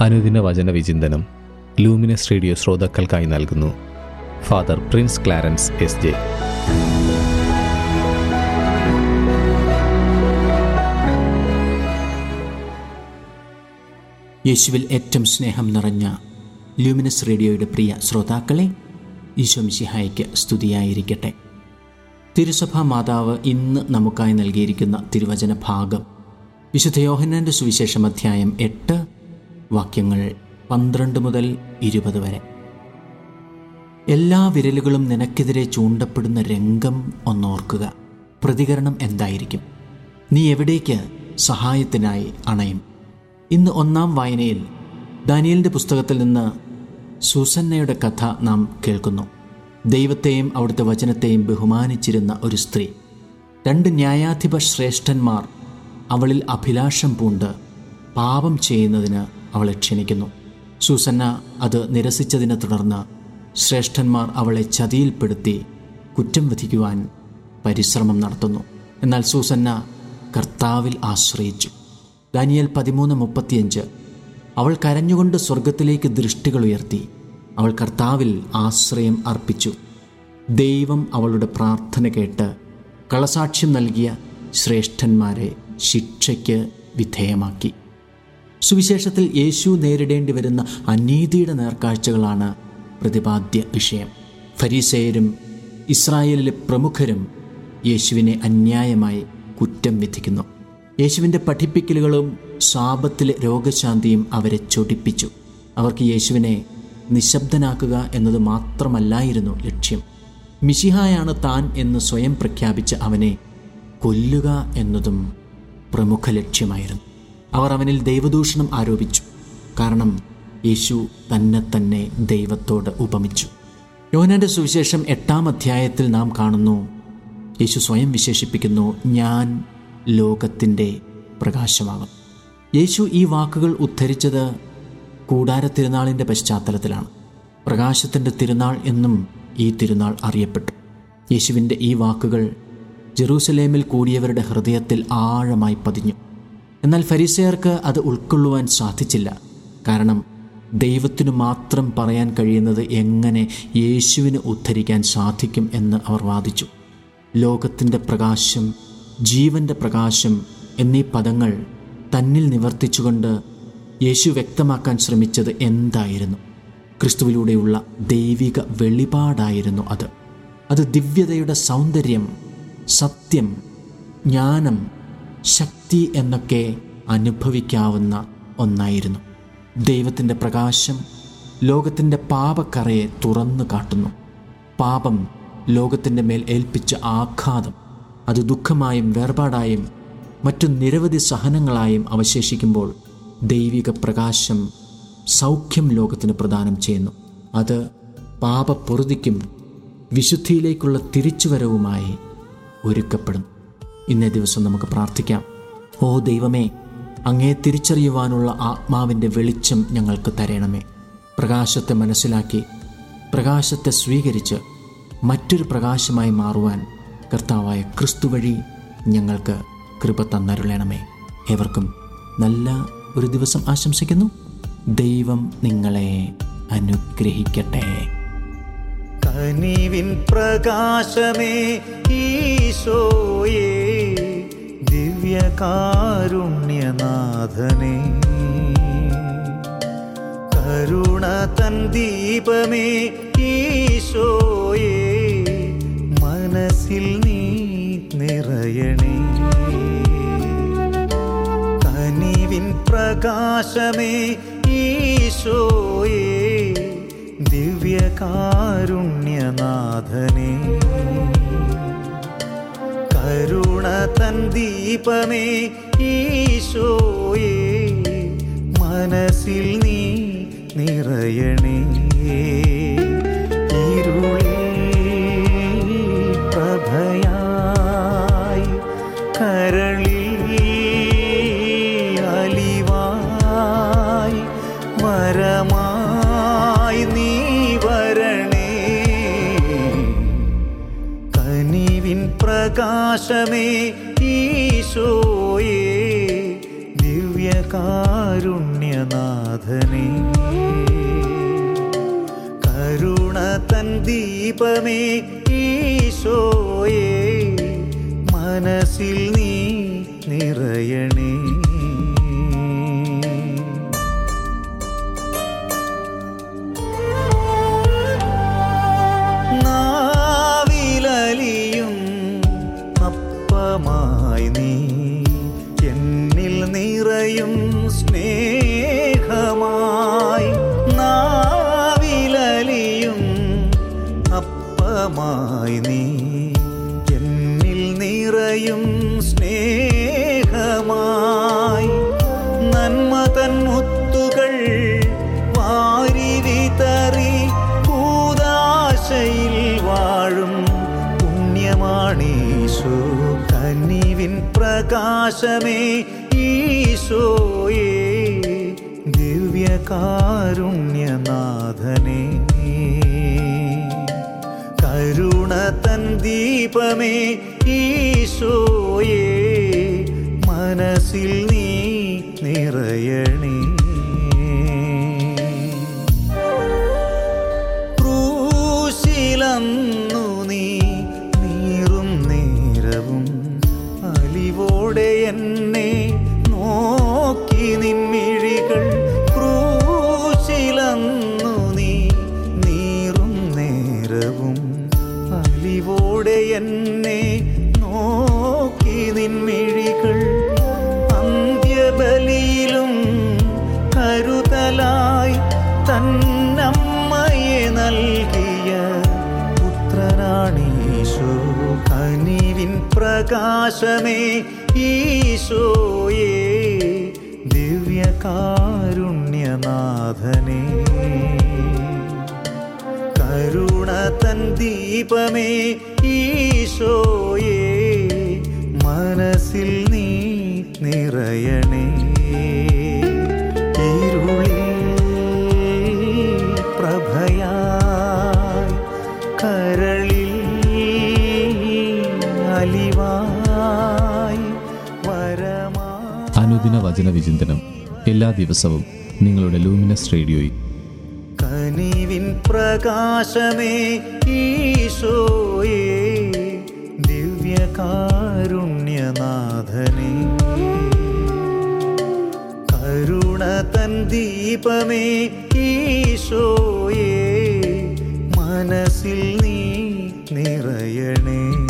അനുദിന വചന വിചിന്തനം ലൂമിനസ് റേഡിയോ ശ്രോതാക്കൾക്കായി നൽകുന്നു. Father Prince Clarence S J. യേശുവിൽ ഏറ്റവും സ്നേഹം നിറഞ്ഞ ലൂമിനസ് റേഡിയോയുടെ പ്രിയ ശ്രോതാക്കളെ ഈശോ മിശിഹായ്ക്ക് സ്തുതിയായിരിക്കട്ടെ. തിരുസഭാ മാതാവ് ഇന്ന് നമുക്കായി നൽകിയിരിക്കുന്ന തിരുവചന ഭാഗം വിശുദ്ധ യോഹന്നാന്റെ സുവിശേഷം അധ്യായം എട്ട് വാക്യങ്ങൾ പന്ത്രണ്ട് മുതൽ ഇരുപത് വരെ. എല്ലാ വിരലുകളും നിനക്കെതിരെ ചൂണ്ടപ്പെടുന്ന രംഗം ഒന്നോർക്കുക. പ്രതികരണം എന്തായിരിക്കും? നീ എവിടേക്ക് സഹായത്തിനായി അണയും? ഇന്ന് ഒന്നാം വായനയിൽ ദാനിയലിന്റെ പുസ്തകത്തിൽ നിന്ന് സൂസന്നയുടെ കഥ നാം കേൾക്കുന്നു. ദൈവത്തെയും അവിടുത്തെ വചനത്തെയും ബഹുമാനിച്ചിരുന്ന ഒരു സ്ത്രീ. രണ്ട് ന്യായാധിപ ശ്രേഷ്ഠന്മാർ അവളിൽ അഭിലാഷം പൂണ്ട് പാപം ചെയ്യുന്നതിന് അവളെ ക്ഷണിക്കുന്നു. സൂസന്ന അത് നിരസിച്ചതിനെ തുടർന്ന് ശ്രേഷ്ഠന്മാർ അവളെ ചതിയിൽപ്പെടുത്തി കുറ്റം വിധിക്കുവാൻ പരിശ്രമം നടത്തുന്നു. എന്നാൽ സൂസന്ന കർത്താവിൽ ആശ്രയിച്ചു. ദാനിയൽ പതിമൂന്ന് മുപ്പത്തിയഞ്ച്. അവൾ കരഞ്ഞുകൊണ്ട് സ്വർഗത്തിലേക്ക് ദൃഷ്ടികൾ ഉയർത്തി. അവൾ കർത്താവിൽ ആശ്രയം അർപ്പിച്ചു. ദൈവം അവളുടെ പ്രാർത്ഥന കേട്ട് കളസാക്ഷ്യം നൽകിയ ശ്രേഷ്ഠന്മാരെ ശിക്ഷയ്ക്ക് വിധേയമാക്കി. സുവിശേഷത്തിൽ യേശു നേരിടേണ്ടി വരുന്ന അനീതിയുടെ നേർക്കാഴ്ചകളാണ് പ്രതിപാദ്യ വിഷയം. ഫരീസേയരും ഇസ്രായേലിലെ പ്രമുഖരും യേശുവിനെ അന്യായമായി കുറ്റം വിധിക്കുന്നു. യേശുവിന്റെ പഠിപ്പിക്കലുകളും ശാപത്തിലെ രോഗശാന്തിയും അവരെ ചൊടിപ്പിച്ചു. അവർക്ക് യേശുവിനെ നിശബ്ദനാക്കുക എന്നത് മാത്രമല്ലായിരുന്നു ലക്ഷ്യം. മിശിഹായാണ് താൻ എന്ന് സ്വയം പ്രഖ്യാപിച്ച അവനെ കൊല്ലുക എന്നതും പ്രമുഖ ലക്ഷ്യമായിരുന്നു. അവർ അവനിൽ ദൈവദൂഷണം ആരോപിച്ചു. കാരണം യേശു തന്നെ തന്നെ ദൈവത്തോട് ഉപമിച്ചു. യോനാന്റെ സുവിശേഷം എട്ടാം അധ്യായത്തിൽ നാം കാണുന്നു യേശു സ്വയം വിശേഷിപ്പിക്കുന്നു ഞാൻ ലോകത്തിന്റെ പ്രകാശമാകും. യേശു ഈ വാക്കുകൾ ഉദ്ധരിച്ചത് കൂടാര തിരുനാളിന്റെ പശ്ചാത്തലത്തിലാണ്. പ്രകാശത്തിന്റെ തിരുനാൾ എന്നും ഈ തിരുനാൾ അറിയപ്പെട്ടു. യേശുവിന്റെ ഈ വാക്കുകൾ ജെറൂസലേമിൽ കൂടിയവരുടെ ഹൃദയത്തിൽ ആഴമായി പതിഞ്ഞു. എന്നാൽ ഫരിസയർക്ക് അത് ഉൾക്കൊള്ളുവാൻ സാധിച്ചില്ല. കാരണം ദൈവത്തിനു മാത്രം പറയാൻ കഴിയുന്നത് എങ്ങനെ യേശുവിന് ഉദ്ധരിക്കാൻ സാധിക്കും എന്ന് അവർ വാദിച്ചു. ലോകത്തിന്റെ പ്രകാശം ജീവന്റെ പ്രകാശം എന്നീ പദങ്ങൾ തന്നിൽ നിവർത്തിച്ചുകൊണ്ട് യേശു വ്യക്തമാക്കാൻ ശ്രമിച്ചത് എന്തായിരുന്നു? ക്രിസ്തുവിലൂടെയുള്ള ദൈവിക വെളിപാടായിരുന്നു അത്. അത് ദിവ്യതയുടെ സൗന്ദര്യം സത്യം ജ്ഞാനം ശക്തി എന്നൊക്കെ അനുഭവിക്കാവുന്ന ഒന്നായിരുന്നു. ദൈവത്തിന്റെ പ്രകാശം ലോകത്തിന്റെ പാപക്കറയെ തുറന്നു കാട്ടുന്നു. പാപം ലോകത്തിന്റെ മേൽ ഏൽപ്പിച്ച ആഘാതം അത് ദുഃഖമായും വേർപാടായും മറ്റു നിരവധി സഹനങ്ങളായും അവശേഷിക്കുമ്പോൾ ദൈവിക പ്രകാശം സൗഖ്യം ലോകത്തിന് പ്രദാനം ചെയ്യുന്നു. അത് പാപപ്പൊറുതിക്കും വിശുദ്ധിയിലേക്കുള്ള തിരിച്ചുവരവുമായി ഒരുക്കപ്പെടുന്നു. ഇന്നേ ദിവസം നമുക്ക് പ്രാർത്ഥിക്കാം. ഓ ദൈവമേ അങ്ങേ തിരിച്ചറിയുവാനുള്ള ആത്മാവിന്റെ വെളിച്ചം ഞങ്ങൾക്ക് തരണമേ. പ്രകാശത്തെ മനസ്സിലാക്കി പ്രകാശത്തെ സ്വീകരിച്ച് മറ്റൊരു പ്രകാശമായി മാറുവാൻ കർത്താവായ ക്രിസ്തു വഴി ഞങ്ങൾക്ക് കൃപ തന്നരുളണമേ. ഏവർക്കും നല്ല ഒരു ദിവസം ആശംസിക്കുന്നു. ദൈവം നിങ്ങളെ അനുഗ്രഹിക്കട്ടെ. കനിവിൻ പ്രകാശമേ ഈശോയേ ദിവ്യകാരുണ്യനാഥനേ കരുണ തൻ ദീപമേ ഈശോയേ മനസ്സിൽ നീ നിറയണേ. കനിവിൻ പ്രകാശമേ ഈശോയേ ദിവ്യകാരുണ്യനാഥനേ. കരുണ തൻ ദീപമേ ഈശോയേ മനസ്സിൽ നീ നിറയണേ. ഇരുളിൽ അലിവായി വരമായി പ്രകാശമേ ഈശോയേ ദിവ്യകാരുണ്യനാഥനേ. കാരുണ്യനാഥനേ കരുണ തൻ ദീപമേ ഈശോയേ മനസ്സിൽ നീ നിറയണേ. പ്രകാശമേ ഈശോയേ ദിവ്യകാരുണ്യനാഥനേ. കരുണ തൻ ദീപമേ ഈശോയേ മനസ്സിൽ നീ നിറയണേ. പ്രകാശമേ ഈശോയേ ദിവ്യകാരുണ്യനാഥനേ. കരുണ തൻ ദീപമേ ഈശോയേ മനസ്സിൽ നീ നിറയണേ. എല്ലാ ദിവസവും നിങ്ങളുടെ ലൂമിനസ് റേഡിയോയിൽ. കനിവിൻ പ്രകാശമേ ഈശോയേ ദിവ്യകാരുണ്യനാഥനേ. കരുണ തൻ ദീപമേ ഈശോയേ മനസ്സിൽ നീ നിറയണേ.